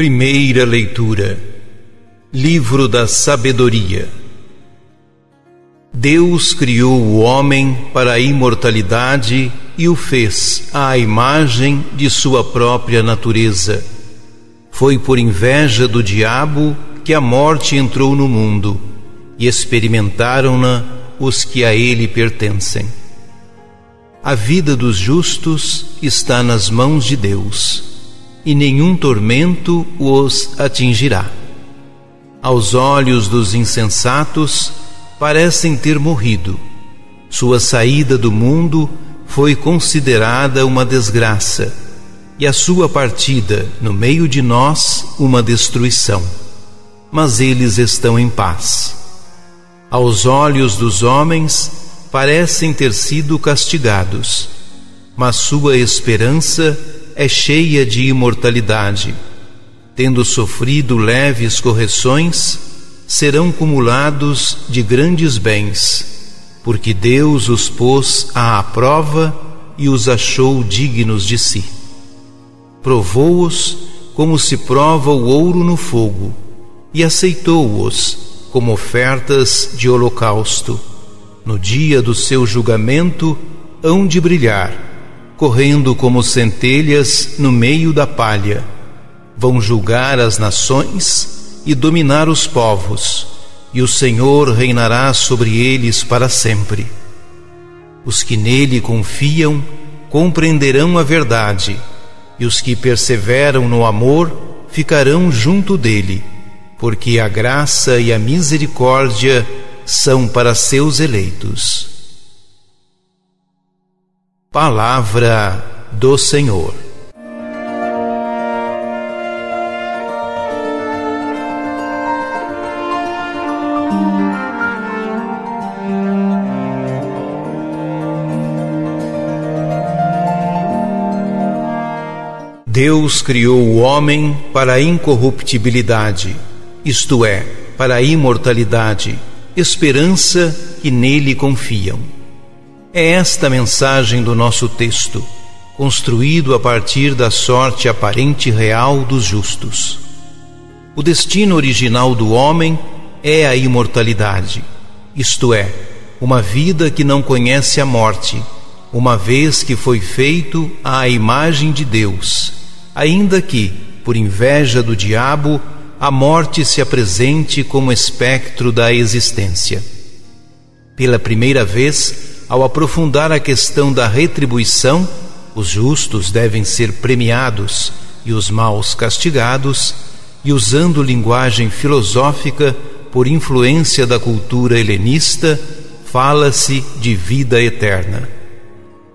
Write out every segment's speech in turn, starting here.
Primeira leitura Livro da Sabedoria Deus criou o homem para a imortalidade e o fez à imagem de sua própria natureza. Foi por inveja do diabo que a morte entrou no mundo e experimentaram-na os que a ele pertencem. A vida dos justos está nas mãos de Deus e nenhum tormento os atingirá. Aos olhos dos insensatos, parecem ter morrido. Sua saída do mundo foi considerada uma desgraça, e a sua partida no meio de nós uma destruição. Mas eles estão em paz. Aos olhos dos homens, parecem ter sido castigados, mas sua esperança é cheia de imortalidade. Tendo sofrido leves correções, serão cumulados de grandes bens, porque Deus os pôs à prova e os achou dignos de si. Provou-os como se prova o ouro no fogo, e aceitou-os como ofertas de holocausto. No dia do seu julgamento hão de brilhar correndo como centelhas no meio da palha. Vão julgar as nações e dominar os povos, e o Senhor reinará sobre eles para sempre. Os que nele confiam compreenderão a verdade, e os que perseveram no amor ficarão junto dele, porque a graça e a misericórdia são para seus eleitos. Palavra do Senhor. Deus criou o homem para a incorruptibilidade, isto é, para a imortalidade, esperança que nele confiam. É esta a mensagem do nosso texto, construído a partir da sorte aparente real dos justos. O destino original do homem é a imortalidade, isto é, uma vida que não conhece a morte, uma vez que foi feito à imagem de Deus, ainda que, por inveja do diabo, a morte se apresente como espectro da existência. Pela primeira vez, ao aprofundar a questão da retribuição, os justos devem ser premiados e os maus castigados, e usando linguagem filosófica por influência da cultura helenista, fala-se de vida eterna.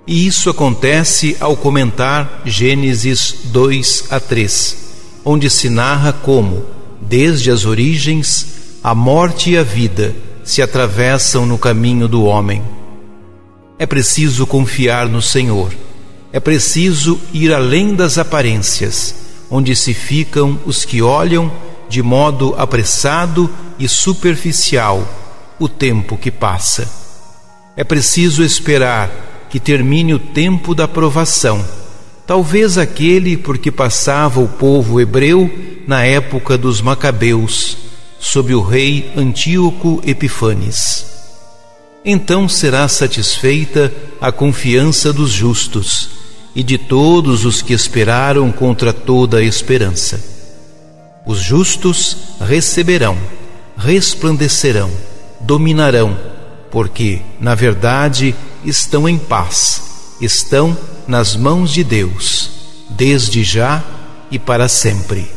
E isso acontece ao comentar Gênesis 2 a 3, onde se narra como, desde as origens, a morte e a vida se atravessam no caminho do homem é preciso confiar no Senhor. É preciso ir além das aparências, onde se ficam os que olham de modo apressado e superficial o tempo que passa. É preciso esperar que termine o tempo da provação, talvez aquele por que passava o povo hebreu na época dos Macabeus, sob o rei Antíoco Epifanes então será satisfeita a confiança dos justos e de todos os que esperaram contra toda a esperança. Os justos receberão, resplandecerão, dominarão, porque, na verdade, estão em paz, estão nas mãos de Deus, desde já e para sempre.